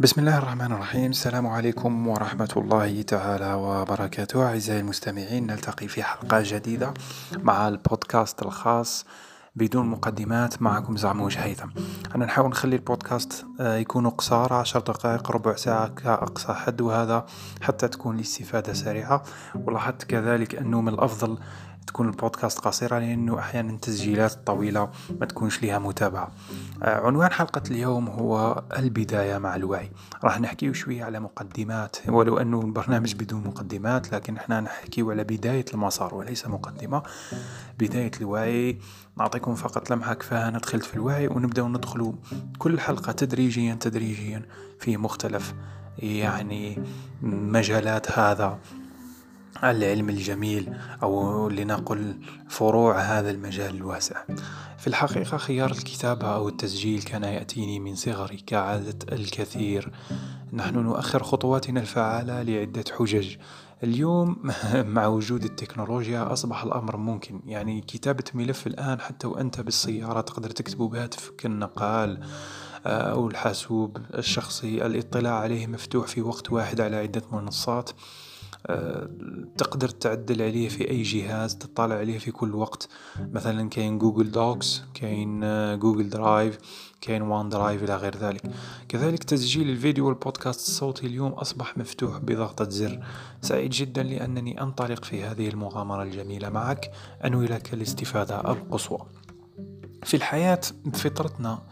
بسم الله الرحمن الرحيم السلام عليكم ورحمة الله تعالى وبركاته أعزائي المستمعين نلتقي في حلقة جديدة مع البودكاست الخاص بدون مقدمات معكم زعموج هيثم أنا نحاول نخلي البودكاست آه، يكون قصار عشر دقائق ربع ساعة كأقصى حد وهذا حتى تكون الاستفادة سريعة ولاحظت كذلك أنه من الأفضل تكون البودكاست قصيرة لأنه أحيانا التسجيلات الطويلة ما تكونش لها متابعة. آه، عنوان حلقة اليوم هو البداية مع الوعي. راح نحكي شوية على مقدمات ولو أنه البرنامج بدون مقدمات لكن إحنا نحكي على بداية المسار وليس مقدمة. بداية الوعي نعطيكم فقط لمحة كفاية أنا دخلت في الوعي ونبدأ ندخل كل حلقة تدريجيا تدريجيا في مختلف يعني مجالات هذا. العلم الجميل أو لنقل فروع هذا المجال الواسع. في الحقيقة خيار الكتابة أو التسجيل كان يأتيني من صغري كعادة الكثير. نحن نؤخر خطواتنا الفعالة لعدة حجج. اليوم مع وجود التكنولوجيا أصبح الأمر ممكن. يعني كتابة ملف الآن حتى وأنت بالسيارة تقدر تكتبه بهاتفك النقال آه، أو الحاسوب الشخصي. الاطلاع عليه مفتوح في وقت واحد على عدة منصات. تقدر تعدل عليه في أي جهاز تطلع عليه في كل وقت. مثلا كاين Google Docs كاين Google Drive كاين OneDrive إلى غير ذلك. كذلك تسجيل الفيديو والبودكاست الصوتي اليوم أصبح مفتوح بضغطة زر. سعيد جدا لأنني أنطلق في هذه المغامرة الجميلة معك. أنوي لك الاستفادة القصوى في الحياة بفطرتنا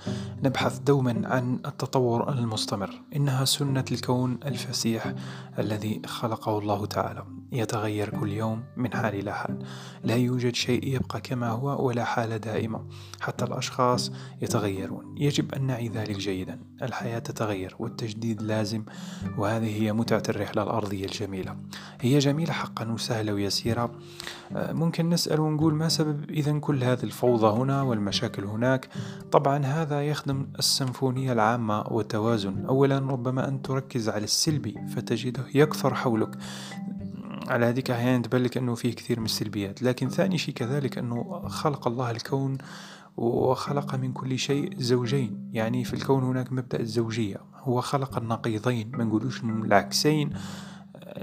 نبحث دوما عن التطور المستمر. إنها سنة الكون الفسيح الذي خلقه الله تعالى. يتغير كل يوم من حال إلى حال. لا يوجد شيء يبقى كما هو ولا حالة دائمة. حتى الأشخاص يتغيرون. يجب أن نعي ذلك جيدا. الحياة تتغير والتجديد لازم. وهذه هي متعة الرحلة الأرضية الجميلة. هي جميلة حقا وسهلة ويسيرة. آه، ممكن نسأل ونقول ما سبب إذا كل هذه الفوضى هنا؟ والمشاكل هناك. طبعا هذا يخدم السيمفونية العامة والتوازن. أولا ربما أن تركز على السلبي فتجده يكثر حولك. على هذيك أحيانا تبان لك أنه فيه كثير من السلبيات. لكن ثاني شيء كذلك أنه خلق الله الكون وخلق من كل شيء زوجين. يعني في الكون هناك مبدأ الزوجية. هو خلق النقيضين. ما نقولوش العكسين.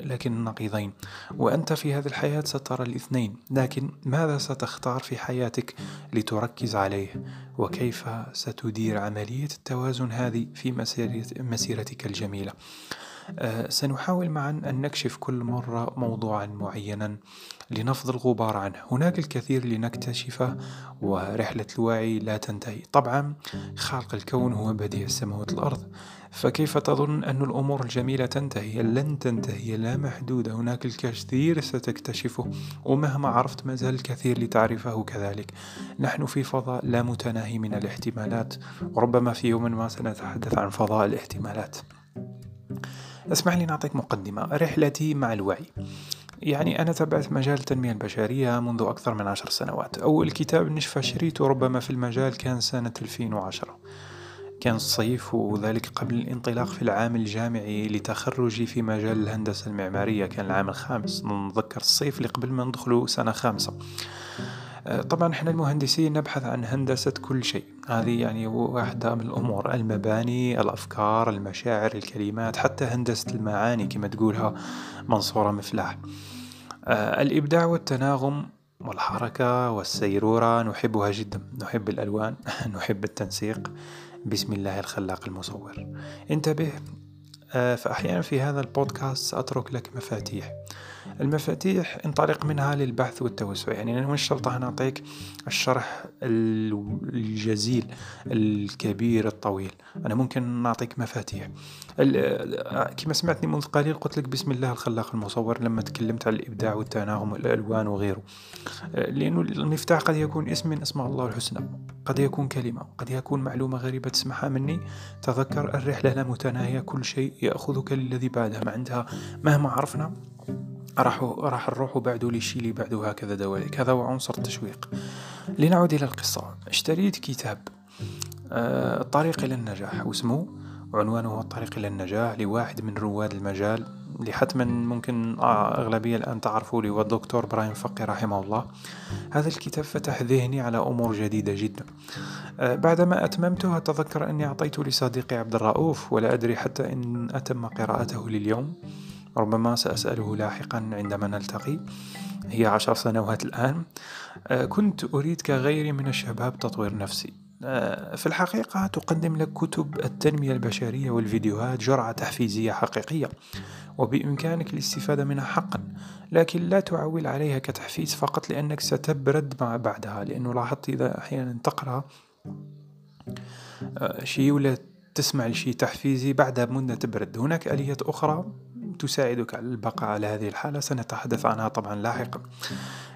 لكن النقيضين وأنت في هذه الحياة سترى الاثنين لكن ماذا ستختار في حياتك لتركز عليه؟ وكيف ستدير عملية التوازن هذه في مسيرتك الجميلة؟ سنحاول معا أن نكشف كل مرة موضوعا معينا لنفض الغبار عنه. هناك الكثير لنكتشفه ورحلة الوعي لا تنتهي. طبعا خالق الكون هو بديع السماوات والأرض. فكيف تظن أن الأمور الجميلة تنتهي؟ لن تنتهي لا محدودة هناك الكثير ستكتشفه ومهما عرفت ما زال الكثير لتعرفه كذلك. نحن في فضاء لا متناهي من الاحتمالات. وربما في يوم ما سنتحدث عن فضاء الاحتمالات. اسمح لي نعطيك مقدمة. رحلتي مع الوعي. يعني أنا تابعت مجال التنمية البشرية منذ أكثر من عشر سنوات. أول كتاب نشفى شريته ربما في المجال كان سنة 2010 كان الصيف وذلك قبل الانطلاق في العام الجامعي لتخرجي في مجال الهندسة المعمارية. كان العام الخامس. نتذكر الصيف اللي قبل ما ندخلوا سنة خامسة. طبعا إحنا المهندسين نبحث عن هندسة كل شيء. هذه يعني واحدة من الأمور المباني الأفكار المشاعر الكلمات حتى هندسة المعاني كما تقولها منصورة مفلاح. آه، الإبداع والتناغم والحركة والسيرورة نحبها جدا. نحب الألوان نحب التنسيق. بسم الله الخلاق المصور. انتبه آه، فأحيانا في هذا البودكاست سأترك لك مفاتيح. المفاتيح انطلق منها للبحث والتوسع. يعني أنا مش شرط نعطيك الشرح الجزيل الكبير الطويل. أنا ممكن نعطيك مفاتيح. كما سمعتني منذ قليل قلت لك بسم الله الخلاق المصور لما تكلمت عن الإبداع والتناغم والألوان وغيره. لأنه المفتاح قد يكون اسم من أسماء الله الحسنى. قد يكون كلمة. قد يكون معلومة غريبة تسمعها مني. تذكر الرحلة لا متناهية. كل شيء يأخذك للذي بعدها. ما عندها مهما عرفنا راح راح نروح بعده للشيء اللي بعده هكذا دواليك. هذا هو عنصر التشويق. لنعود إلى القصة. اشتريت كتاب الطريق آه، إلى النجاح واسمه وعنوانه الطريق إلى النجاح لواحد من رواد المجال اللي حتما ممكن أغلبية الآن تعرفوا اللي هو الدكتور براين فقي رحمه الله. هذا الكتاب فتح ذهني على أمور جديدة جدا. آه، بعدما أتممته أتذكر أني أعطيته لصديقي عبد الرؤوف ولا أدري حتى إن أتم قراءته لليوم. ربما سأسأله لاحقا عندما نلتقي. هي عشر سنوات الآن. آه، كنت أريد كغيري من الشباب تطوير نفسي. آه، في الحقيقة تقدم لك كتب التنمية البشرية والفيديوهات جرعة تحفيزية حقيقية وبإمكانك الاستفادة منها حقا. لكن لا تعول عليها كتحفيز فقط لأنك ستبرد مع بعدها لأنه لاحظت إذا أحيانا تقرأ آه، شيء ولا تسمع لشيء تحفيزي بعدها بمدة تبرد. هناك آليات أخرى؟ تساعدك على البقاء على هذه الحالة. سنتحدث عنها طبعا لاحقا.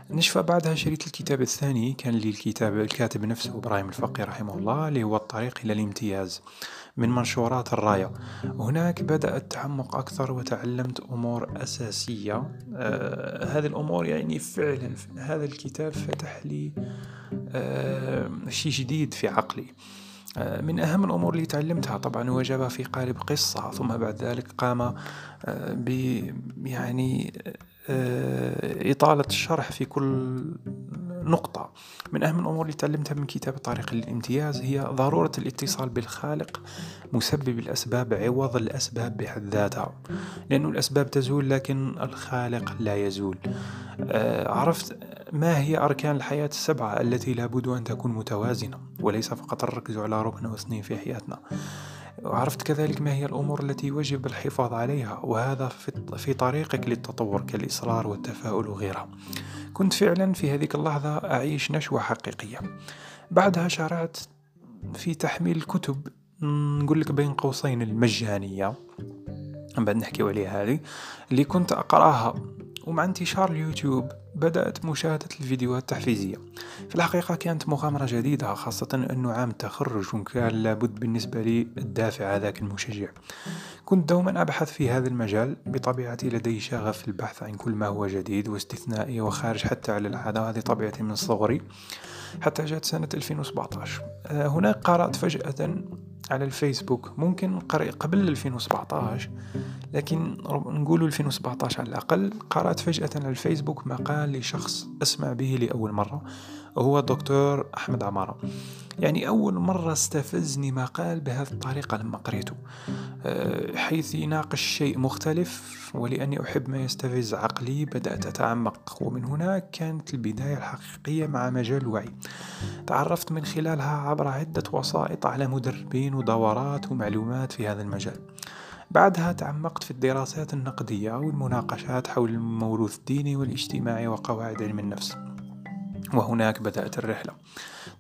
نشفى بعدها شريط الكتاب الثاني. كان للكتاب الكاتب نفسه إبراهيم الفقي رحمه الله اللي هو الطريق إلى الامتياز من منشورات الراية. هناك بدأ التعمق أكثر وتعلمت أمور أساسية. آه هذه الأمور يعني فعلا هذا الكتاب فتح لي آه شيء جديد في عقلي. من أهم الأمور اللي تعلمتها. طبعا جابها في قالب قصة ثم بعد ذلك قام آه، ب يعني آه، إطالة الشرح في كل نقطة. من أهم الأمور اللي تعلمتها من كتاب طريق الامتياز هي ضرورة الاتصال بالخالق مسبب الأسباب عوض الأسباب بحد ذاتها لأن الأسباب تزول لكن الخالق لا يزول. عرفت ما هي أركان الحياة السبعة التي لابد أن تكون متوازنة وليس فقط الركز على ركن أو اثنين في حياتنا. وعرفت كذلك ما هي الأمور التي يجب الحفاظ عليها وهذا في طريقك للتطور كالإصرار والتفاؤل وغيرها. كنت فعلا في هذه اللحظة أعيش نشوة حقيقية. بعدها شرعت في تحميل الكتب نقول لك بين قوسين المجانية بعد نحكي عليها هذه اللي كنت أقرأها. ومع انتشار اليوتيوب بدأت مشاهدة الفيديوهات التحفيزية. في الحقيقة كانت مغامرة جديدة خاصة أنه عام التخرج وكان لابد بالنسبة لي الدافع هذاك المشجع. كنت دوما أبحث في هذا المجال بطبيعتي لدي شغف في البحث عن كل ما هو جديد واستثنائي وخارج حتى على العادة هذه طبيعتي من صغري حتى جاءت سنة 2017 آه، هناك قرأت فجأة على الفيسبوك. ممكن قبل 2017 لكن نقول 2017 على الأقل. قرأت فجأة على الفيسبوك مقال لشخص أسمع به لأول مرة. وهو الدكتور أحمد عمارة. يعني أول مرة استفزني مقال بهذه الطريقة لما قريته. آه، حيث يناقش شيء مختلف ولأني أحب ما يستفز عقلي بدأت أتعمق. ومن هناك كانت البداية الحقيقية مع مجال الوعي تعرفت من خلالها عبر عدة وسائط على مدربين ودورات ومعلومات في هذا المجال. بعدها تعمقت في الدراسات النقدية والمناقشات حول الموروث الديني والاجتماعي وقواعد علم النفس. وهناك بدأت الرحلة.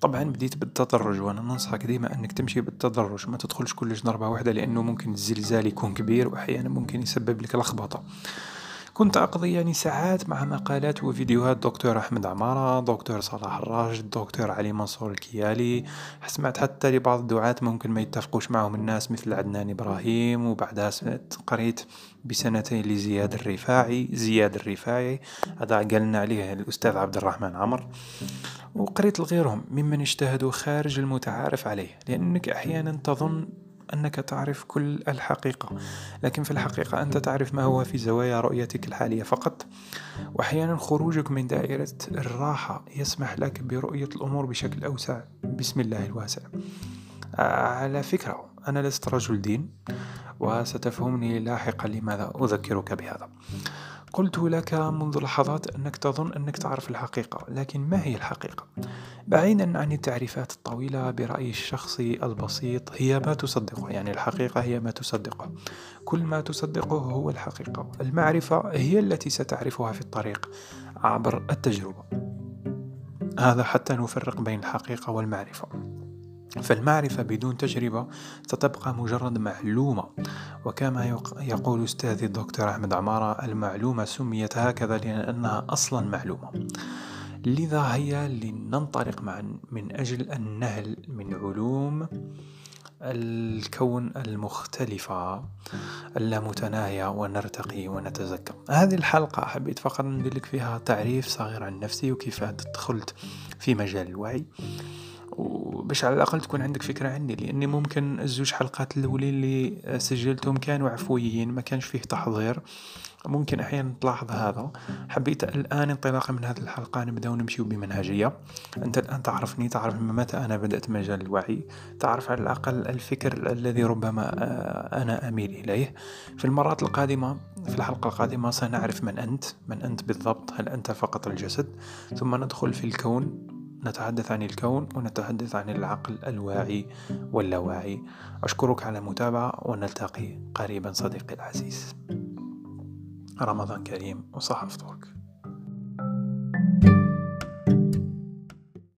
طبعا بديت بالتدرج وأنا ننصحك ديما أنك تمشي بالتدرج ما تدخلش كلش ضربة واحدة لأنه ممكن الزلزال يكون كبير واحيانا ممكن يسبب لك لخبطة. كنت أقضي يعني ساعات مع مقالات وفيديوهات دكتور أحمد عمارة دكتور صلاح الراشد دكتور علي منصور الكيالي. سمعت حتى لبعض الدعاة ممكن ما يتفقوش معهم الناس مثل عدنان إبراهيم وبعدها قريت بسنتين لزياد الرفاعي زياد الرفاعي. هذا قالنا عليه الأستاذ عبد الرحمن عمر. وقريت لغيرهم ممن اجتهدوا خارج المتعارف عليه لأنك أحيانا تظن أنك تعرف كل الحقيقة. لكن في الحقيقة أنت تعرف ما هو في زوايا رؤيتك الحالية فقط. وأحيانا خروجك من دائرة الراحة يسمح لك برؤية الأمور بشكل أوسع. بسم الله الواسع. على فكرة أنا لست رجل دين وستفهمني لاحقا لماذا أذكرك بهذا. قلت لك منذ لحظات أنك تظن أنك تعرف الحقيقة لكن ما هي الحقيقة؟ بعيدا عن التعريفات الطويلة برأيي الشخصي البسيط هي ما تصدقه يعني الحقيقة هي ما تصدقه. كل ما تصدقه هو الحقيقة. المعرفة هي التي ستعرفها في الطريق عبر التجربة. هذا حتى نفرق بين الحقيقة والمعرفة. فالمعرفة بدون تجربة ستبقى مجرد معلومة. وكما يقول أستاذي الدكتور أحمد عمارة المعلومة سميت هكذا لأنها أصلا معلومة. لذا هيا لننطلق معا من أجل النهل من علوم الكون المختلفة اللامتناهية ونرتقي ونتزكى هذه الحلقة حبيت فقط ندلك فيها تعريف صغير عن نفسي وكيف دخلت في مجال الوعي. وباش على الأقل تكون عندك فكرة عني لأني ممكن الزوج حلقات الأولين اللي سجلتهم كانوا عفويين ما كانش فيه تحضير. ممكن أحيانا تلاحظ هذا. حبيت الآن انطلاقا من هذه الحلقة نبدأ نمشي بمنهجية. أنت الآن تعرفني تعرف من متى أنا بدأت مجال الوعي. تعرف على الأقل الفكر الذي ربما آه، أنا أميل إليه. في المرات القادمة في الحلقة القادمة سنعرف من أنت من أنت بالضبط. هل أنت فقط الجسد؟ ثم ندخل في الكون. نتحدث عن الكون ونتحدث عن العقل الواعي واللاواعي. أشكرك على المتابعة ونلتقي قريبا صديقي العزيز. رمضان كريم وصحة فطورك